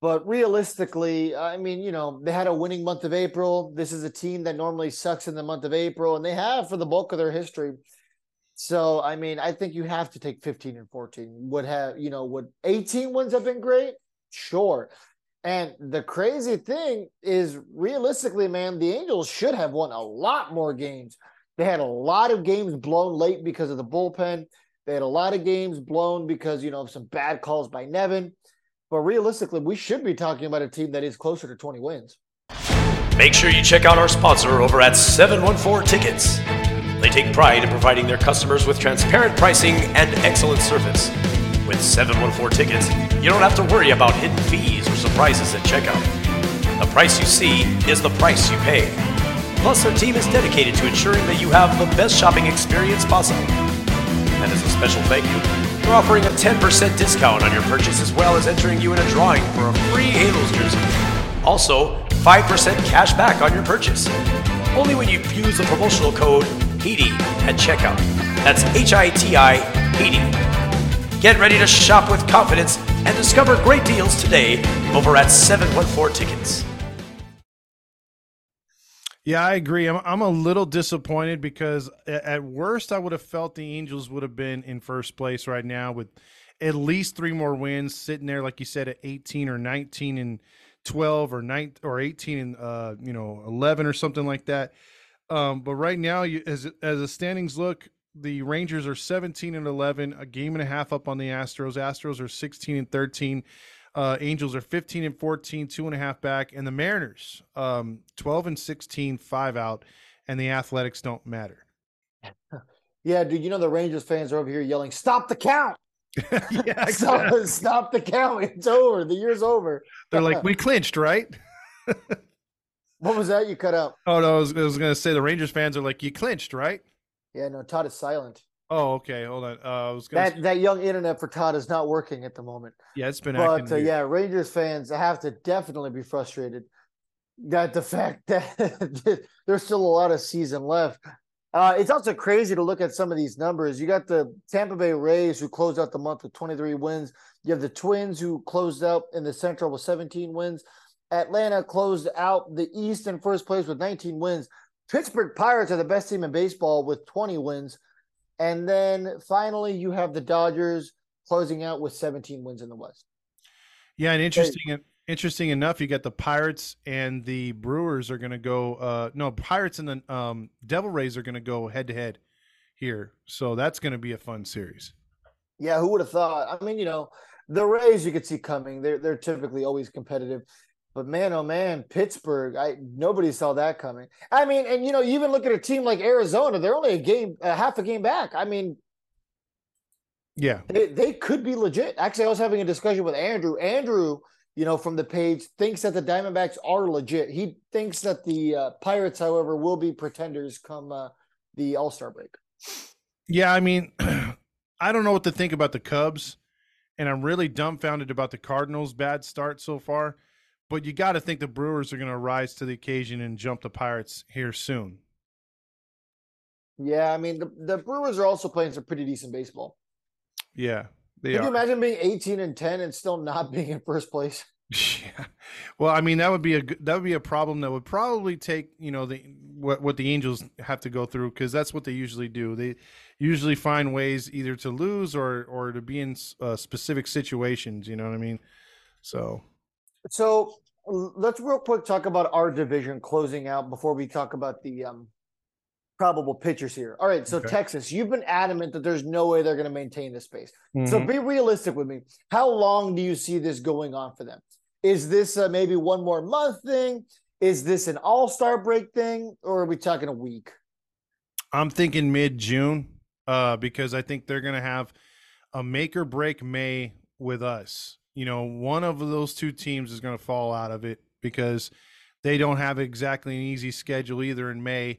But realistically, I mean, you know, they had a winning month of April. This is a team that normally sucks in the month of April, and they have for the bulk of their history. So, I mean, I think you have to take 15 and 14. Would have, you know, would 18 wins have been great? Sure. And the crazy thing is, realistically, man, the Angels should have won a lot more games. They had a lot of games blown late because of the bullpen. They had a lot of games blown because, you know, of some bad calls by Nevin. But realistically, we should be talking about a team that is closer to 20 wins. Make sure you check out our sponsor over at 714 Tickets. They take pride in providing their customers with transparent pricing and excellent service. With 714 Tickets, you don't have to worry about hidden fees surprises at checkout. The price you see is the price you pay. Plus, their team is dedicated to ensuring that you have the best shopping experience possible. And as a special thank you, we're offering a 10% discount on your purchase as well as entering you in a drawing for a free Halos jersey. Also, 5% cash back on your purchase. Only when you use the promotional code HEATY at checkout. That's H I T I HEATY. Get ready to shop with confidence and discover great deals today over at 714 Tickets. Yeah, I agree. I'm I'm a little disappointed because at worst I would have felt the Angels would have been in first place right now with at least three more wins, sitting there like you said at 18 or 19 and 12 or 9 or 18 and uh, you know 11 or something like that. Um, but right now, you, as as the standings look, the Rangers are 17 and 11, a game and a half up on the Astros. Astros are 16 and 13. Uh, Angels are 15 and 14, two and a half back, and the Mariners, um, 12 and 16, five out, and the Athletics don't matter. Yeah, dude, you know the Rangers fans are over here yelling, "Stop the count! yeah, Stop, exactly. stop the count! It's over. The year's over." They're like, we clinched, right? What was that? You cut out. Oh no, I was, I was going to say the Rangers fans are like, you clinched, right? Yeah, no, Todd is silent. Oh, okay, hold on. Uh, I was to. That that young internet for Todd is not working at the moment. Yeah, it's been. acting But uh, yeah, Rangers fans have to definitely be frustrated that the fact that there's still a lot of season left. Uh, it's also crazy to look at some of these numbers. You got the Tampa Bay Rays who closed out the month with 23 wins. You have the Twins who closed out in the Central with 17 wins. Atlanta closed out the East in first place with 19 wins. Pittsburgh Pirates are the best team in baseball with 20 wins. And then finally, you have the Dodgers closing out with 17 wins in the West. Yeah, and interesting. Interesting enough, you got the Pirates and the Brewers are going to go. Uh, no, Pirates and the um, Devil Rays are going to go head to head here, so that's going to be a fun series. Yeah, who would have thought? I mean, you know, the Rays you could see coming. They're they're typically always competitive. But man, oh man, Pittsburgh, I nobody saw that coming. I mean, and you know, you even look at a team like Arizona, they're only a game, a half a game back. I mean, Yeah, they, they could be legit. Actually, I was having a discussion with Andrew. Andrew, you know, from the page, thinks that the Diamondbacks are legit. He thinks that the uh, Pirates, however, will be pretenders come uh, the All Star break. yeah. I mean, I don't know what to think about the Cubs, and I'm really dumbfounded about the Cardinals' bad start so far. But you got to think the Brewers are going to rise to the occasion and jump the Pirates here soon. Yeah, I mean, the, the Brewers are also playing some pretty decent baseball. Yeah, they Could you imagine being 18 and 10 and still not being in first place? Yeah. Well, I mean that would be a that would be a problem that would probably take you know the what what the Angels have to go through because that's what they usually do. They usually find ways either to lose or or to be in uh, specific situations. You know what I mean? So So let's real quick talk about our division closing out before we talk about the um, probable pitchers here. All right, so Okay. Texas, you've been adamant that there's no way they're going to maintain this pace. So Mhm. be realistic with me. How long do you see this going on for them? Is this uh, maybe one more month thing? Is this an All Star break thing, or are we talking a week? I'm thinking mid June, uh, because I think they're gonna have a make or break May with us. You know, one of those two teams is gonna fall out of it because they don't have exactly an easy schedule either in May.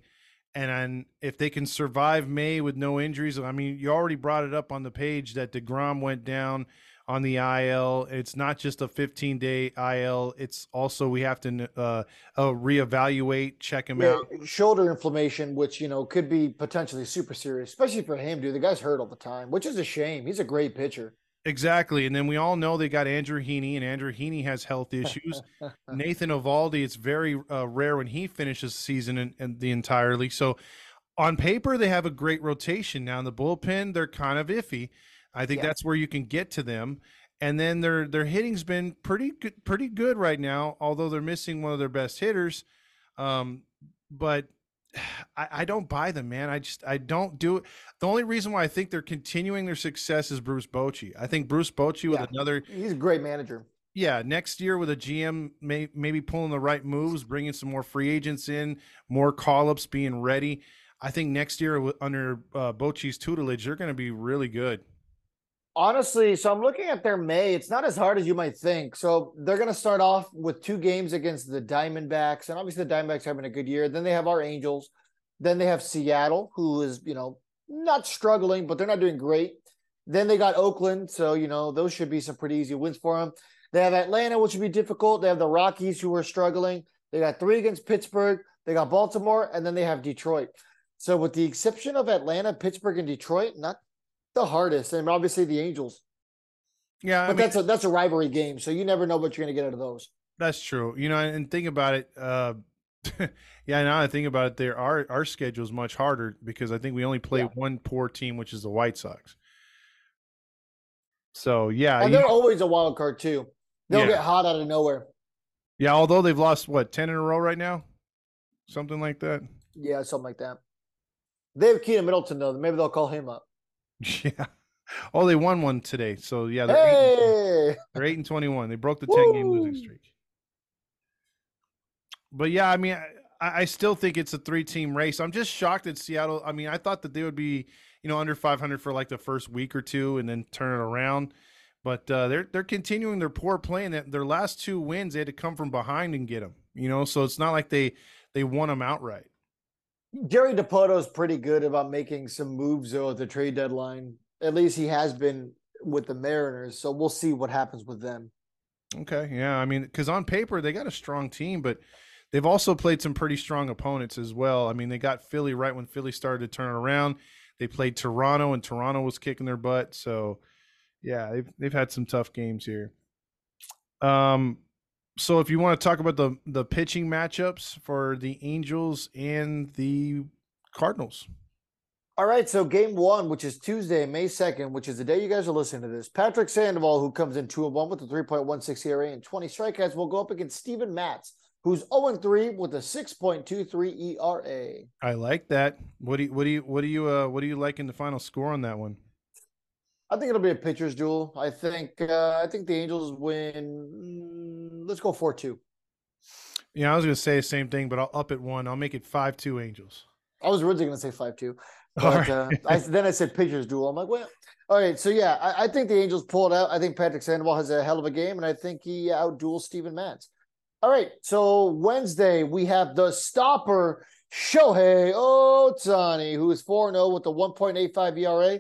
And if they can survive May with no injuries, I mean, you already brought it up on the page that DeGrom went down on the IL. It's not just a 15 day IL. It's also we have to uh, uh, reevaluate, check him Yeah, out. shoulder inflammation, which you know could be potentially super serious, especially for him, dude. The guy's hurt all the time, which is a shame. He's a great pitcher. Exactly. And then we all know they got Andrew Heaney, and Andrew Heaney has health issues. Nathan Eovaldi, it's very uh, rare when he finishes the season and, and the league. So on paper, they have a great rotation. Now in the bullpen, they're kind of iffy. I think Yeah. that's where you can get to them. And then their their hitting's been pretty good, pretty good right now, although they're missing one of their best hitters. Um, but I, I don't buy them, man. I just I don't do it. The only reason why I think they're continuing their success is Bruce Bochy. I think Bruce Bochy with Yeah. another He's a great manager. yeah, next year with a GM may, maybe pulling the right moves, bringing some more free agents in, more call ups, being ready. I think next year under uh, Bochy's tutelage, they're going to be really good. Honestly, so I'm looking at their May. It's not as hard as you might think. So they're going to start off with two games against the Diamondbacks, and obviously the Diamondbacks having a good year. Then they have our Angels. Then they have Seattle, who is you know not struggling, but they're not doing great. Then they got Oakland, so you know those should be some pretty easy wins for them. They have Atlanta, which would be difficult. They have the Rockies, who are struggling. They got three against Pittsburgh. They got Baltimore, and then they have Detroit. So, with the exception of Atlanta, Pittsburgh, and Detroit, not the hardest, and obviously the Angels. Yeah, I But mean, that's a that's a rivalry game, so you never know what you're going to get out of those. that's true. You know, and think about it. Uh, yeah, now I think about it, there our our schedule is much harder because I think we only play Yeah. one poor team, which is the White Sox. So yeah, And you- they're always a wild card too. They'll Yeah. get hot out of nowhere. yeah. Although they've lost what ten in a row right now, something like that. Yeah, something like that. They have Keynan Middleton though. Maybe they'll call him up. Yeah. Oh, they won one today. So yeah, they're, eight, and, they're eight and twenty-one. They broke the ten-game losing streak. But yeah, I mean, I, I still think it's a three-team race. I'm just shocked at Seattle. I mean, I thought that they would be, you know, under 500 for like the first week or two, and then turn it around. But uh, they're they're continuing their poor play, and that their last two wins they had to come from behind and get them. You know, so it's not like they they won them outright. Jerry Dipoto is pretty good about making some moves though at the trade deadline. At least he has been with the Mariners, so we'll see what happens with them. Okay, yeah, I mean, because on paper they got a strong team, but they've also played some pretty strong opponents as well. I mean, they got Philly right when Philly started to turn around. They played Toronto, and Toronto was kicking their butt. So, yeah, they've they've had some tough games here. Um, so if you want to talk about the the pitching matchups for the Angels and the Cardinals, All right, so game one, which is Tuesday, May 2nd, which is the day you guys are listening to this. Patrick Sandoval, who comes in 2 and 1 with a 3.16 ERA and 20 strikeouts, will go up against Steven Matz, who's 0 3 with a 6.23 ERA. I like that. What do you what do you what do you uh what do you like in the final score on that one? I think it'll be a pitcher's duel. I think uh, I think the Angels win. mm, let's go 4 2. Yeah, I was gonna say the same thing, but I'll up it one. I'll make it five two Angels. I was originally going to say 5 2. But right. uh, I, then I said pitcher's duel. I'm like, well, all right. So, yeah, I, I think the Angels pull it out. I think Patrick Sandoval has a hell of a game, and I think he outduels Steven Matz. All right. So, Wednesday, we have the stopper, Shohei Ohtani, who is 4 0 with a 1.85 ERA.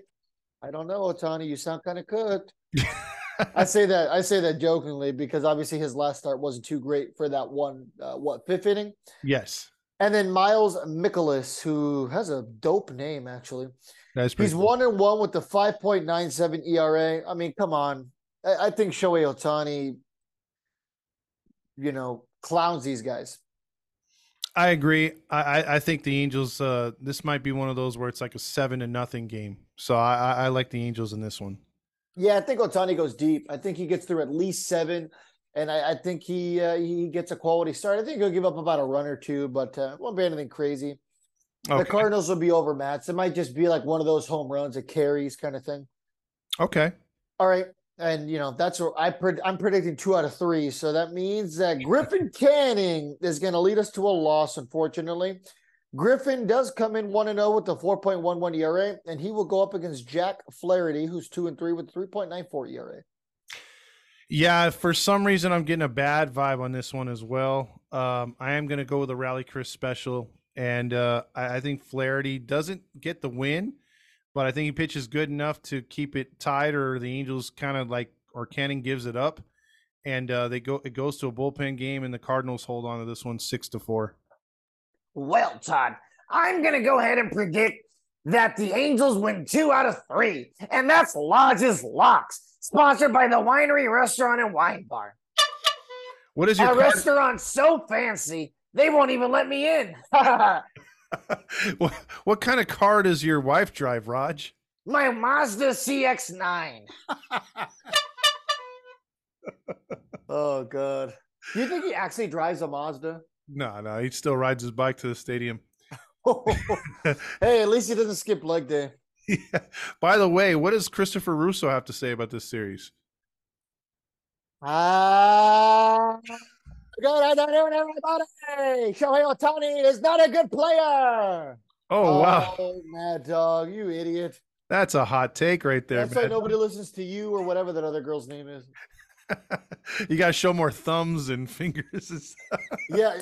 I don't know, Ohtani. You sound kind of cooked. I say that I say that jokingly because obviously his last start wasn't too great for that one uh, what fifth inning. yes, And then Miles Mikolas, who has a dope name actually. that's He's cool. one and one with the 5.97 ERA. I mean, come on. I, I think Shohei Ohtani, you know, clowns these guys. I agree. I, I I think the Angels. Uh, this might be one of those where it's like a seven to nothing game. So I I, like the Angels in this one. Yeah, I think Ohtani goes deep. I think he gets through at least seven, and I, I think he uh, he gets a quality start. I think he'll give up about a run or two, but uh, won't be anything crazy. The Cardinals will be over Mats. It might just be like one of those home runs, a carries kind of thing. Okay. All right. And you know, that's what I pred- I'm predicting two out of three. So that means that Griffin Canning is going to lead us to a loss, unfortunately. Griffin does come in 1 0 with the 4.11 ERA, and he will go up against Jack Flaherty, who's 2 and 3 with 3.94 ERA. Yeah, for some reason I'm getting a bad vibe on this one as well. Um, I am going to go with a Rally Chris special, and uh, I, I think Flaherty doesn't get the win, but I think he pitches good enough to keep it tied, or the Angels kind of like or Cannon gives it up, and uh, they go it goes to a bullpen game, and the Cardinals hold on to this one six to four. Well, Todd, I'm going to go ahead and predict that the Angels win two out of three, and that's Lodge's Locks, sponsored by the Winery Restaurant and Wine Bar. What is your A card- restaurant so fancy, they won't even let me in. what, what kind of car does your wife drive, Raj? My Mazda CX9. Oh, God. Do you think he actually drives a Mazda? No, no, he still rides his bike to the stadium. hey, at least he doesn't skip leg day. Yeah. By the way, what does Christopher Russo have to say about this series? Ah, good afternoon, everybody. Shohei Ohtani is not a good player. Oh, wow, Oh, Mad Dog, you idiot. that's a hot take right there. That's why nobody listens to you or whatever that other girl's name is. you got to show more thumbs and fingers. Yeah.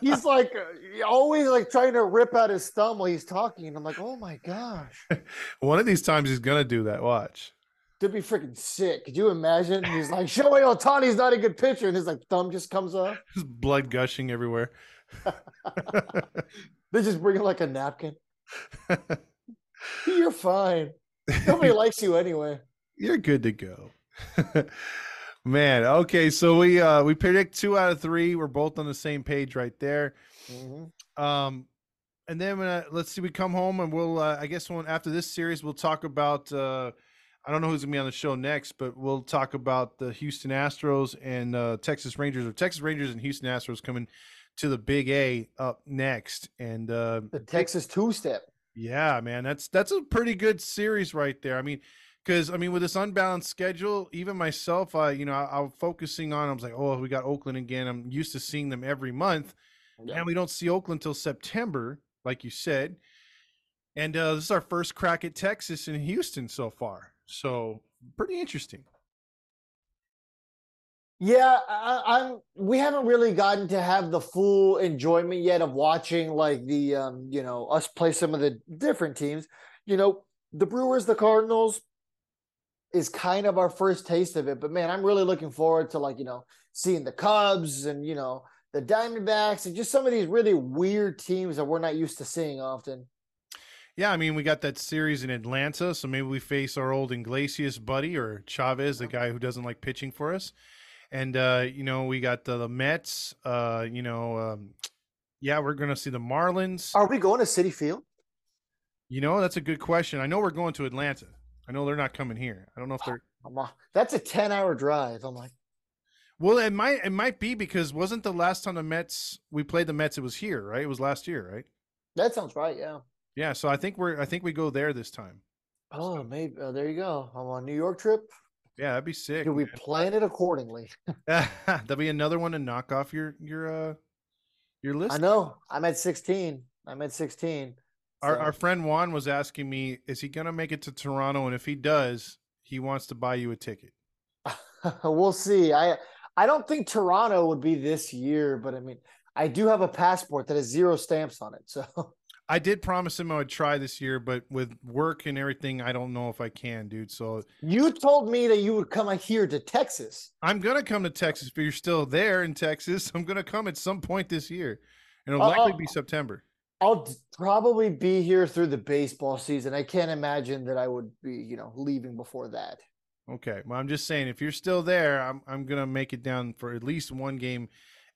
he's like uh, always like trying to rip out his thumb while he's talking. And I'm like, oh my gosh. One of these times he's gonna do that. Watch. To be freaking sick. Could you imagine? He's like, Shohei Ohtani's not a good pitcher. And his like thumb just comes off. There's blood gushing everywhere. They just bring him like a napkin. You're fine. Nobody likes you anyway. You're good to go. Man, okay, so we uh we predict two out of three. We're both on the same page right there. Mhm. Um, and then uh, let's see, we come home and we'll, uh, I guess, when after this series, we'll talk about. Uh, I don't know who's gonna be on the show next, but we'll talk about the Houston Astros and uh, Texas Rangers, or Texas Rangers and Houston Astros coming to the Big A up next. And uh, The Texas two step. yeah, man, that's that's a pretty good series right there. I mean, because I mean, with this unbalanced schedule, even myself, I you know, I, I'm focusing on. I was like, oh, we got Oakland again. I'm used to seeing them every month and we don't see Oakland until September, like you said. And uh, this is our first crack at Texas and Houston so far. So pretty interesting. Yeah, I, I'm. We haven't really gotten to have the full enjoyment yet of watching like the um, you know, us play some of the different teams. You know, the Brewers, the Cardinals is kind of our first taste of it. But man, I'm really looking forward to like, you know, seeing the Cubs and you know, the Diamondbacks and just some of these really weird teams that we're not used to seeing often. Yeah, I mean, we got that series in Atlanta, so maybe we face our old Iglesias buddy or Chavez, the guy who doesn't like pitching for us. And uh, you know, we got the, the Mets. Uh, you know, um, yeah, we're gonna see the Marlins. Are we going to Citi Field? You know, that's a good question. I know we're going to Atlanta. I know they're not coming here. I don't know if they're. That's a 10 hour drive. I'm like, Well, it might it might be because wasn't the last time the Mets we played the Mets it was here, right? It was last year, right? that sounds right. Yeah. Yeah, so I think we're I think we go there this time. Oh, maybe. Uh, there you go. I'm on a New York trip. Yeah, that'd be sick. Do we plan it accordingly? That'll be another one to knock off your your uh your list. I know. I'm at 16. I'm at 16. Our so- our friend Juan was asking me, is he gonna make it to Toronto? And if he does, he wants to buy you a ticket. we'll see. I I don't think Toronto would be this year, but I mean, I do have a passport that has zero stamps on it. So I did promise him I would try this year, but with work and everything, I don't know if I can, dude. So you told me that you would come here to Texas. I'm gonna come to Texas, but you're still there in Texas. I'm gonna come at some point this year, and it'll Uh, likely uh, be September. I'll probably be here through the baseball season. I can't imagine that I would be, you know, leaving before that. Okay, well, I'm just saying if you're still there, I'm I'm gonna make it down for at least one game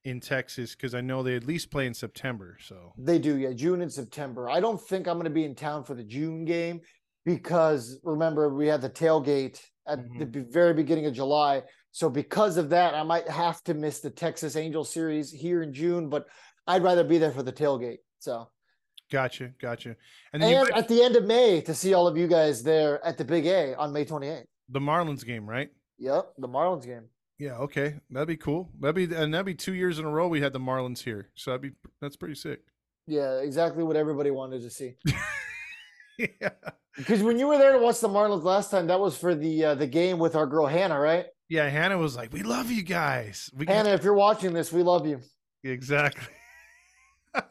in Texas because I know they at least play in September. So They do, yeah, June and September. I don't think I'm going to be in town for the June game because remember we had the tailgate at the Mhm. be- very beginning of July. So because of that, I might have to miss the Texas Angel series here in June, but I'd rather be there for the tailgate. So Gotcha, gotcha. And and might- at the end of May to see all of you guys there at the Big A on May 28th. the Marlins game, right? Yep, the Marlins game. Yeah, okay, that'd be cool. That'd be and that'd be two years in a row we had the Marlins here, so that'd be that's pretty sick. Yeah, exactly what everybody wanted to see. yeah, Because when you were there to watch the Marlins last time, that was for the uh, the game with our girl Hannah, right? yeah. Hannah was like, "We love you guys." We can-" Hannah, if you're watching this, we love you. exactly.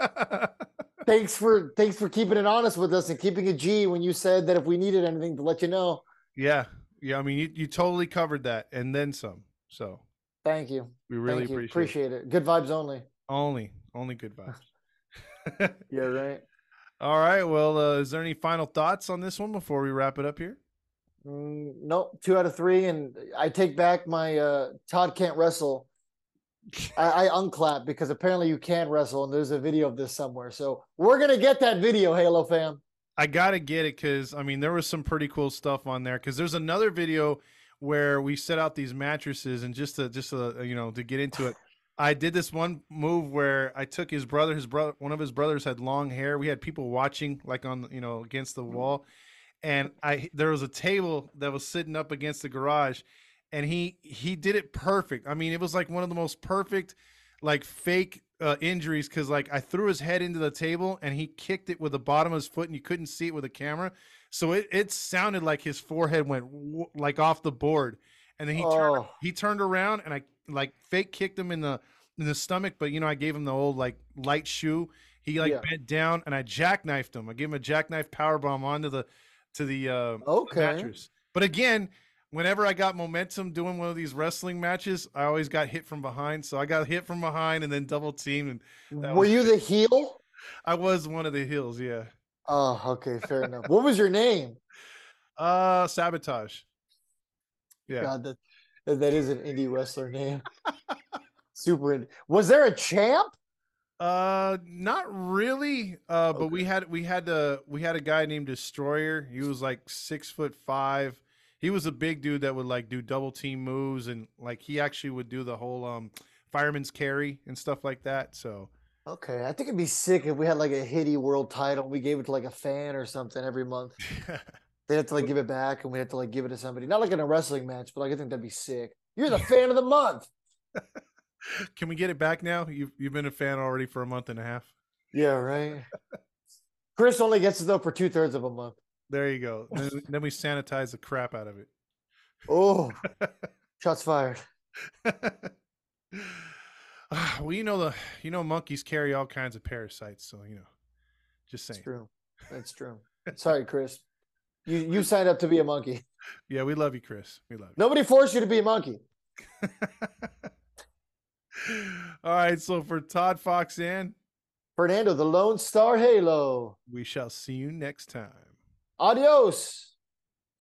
Thanks for thanks for keeping it honest with us and keeping a G when you said that if we needed anything to let you know. yeah, yeah. I mean, you you totally covered that and then some. So Thank you. we really you. appreciate, it. It. Good vibes only. Only, only good vibes. Yeah, right. All right. Well, uh, is there any final thoughts on this one before we wrap it up here? Mm, nope, two out of three, and I take back my uh, Todd can't wrestle. I, I unclap because apparently you can wrestle, and there's a video of this somewhere. So we're gonna get that video, Halo fam. I gotta get it because I mean there was some pretty cool stuff on there. Because there's another video where we set out these mattresses, and just to just to, you know to get into it, I did this one move where I took his brother. His brother, one of his brothers had long hair. We had people watching, like on you know against the mm-hmm. wall, and I there was a table that was sitting up against the garage, and he he did it perfect. I mean, it was like one of the most perfect, like fake uh, injuries because like I threw his head into the table and he kicked it with the bottom of his foot and you couldn't see it with a camera, so it it sounded like his forehead went w- like off the board, and then he turned Oh. he turned around and I like fake kicked him in the in the stomach, but you know I gave him the old like light shoe. He like Yeah. bent down and I jackknifed him. I gave him a jackknife power bomb onto the to the uh, Okay. mattress. But again, whenever I got momentum doing one of these wrestling matches, I always got hit from behind. So I got hit from behind and then double teamed, and Were was- you the heel? I was one of the heels. Yeah. Oh, okay, fair enough. What was your name? Uh, sabotage. Yeah. God, that that is an indie wrestler name. Super indie. Was there a champ? Uh, not really. Uh, but we had we had a we had a guy named Destroyer. He was like six foot five. He was a big dude that would like do double team moves and like he actually would do the whole um fireman's carry and stuff like that. So Okay, I think it'd be sick if we had like a hitty world title we gave it to like a fan or something every month. They have to like give it back and we have to like give it to somebody. Not like in a wrestling match, but like I think that'd be sick. You're the fan of the month. can we get it back now? You've you've been a fan already for a month and a half. Yeah, right. Chris only gets it though for two thirds of a month. There you go. Oh. then, then we sanitize the crap out of it. Oh, shots fired. Well, you know the you know monkeys carry all kinds of parasites, so you know, just saying. That's true. That's true. Sorry, Chris. You you signed up to be a monkey. Yeah, we love you, Chris. We love you. Nobody forced you to be a monkey. all right, so for Todd Fox and Fernando, the Lone Star Halo. we shall see you next time. Adios.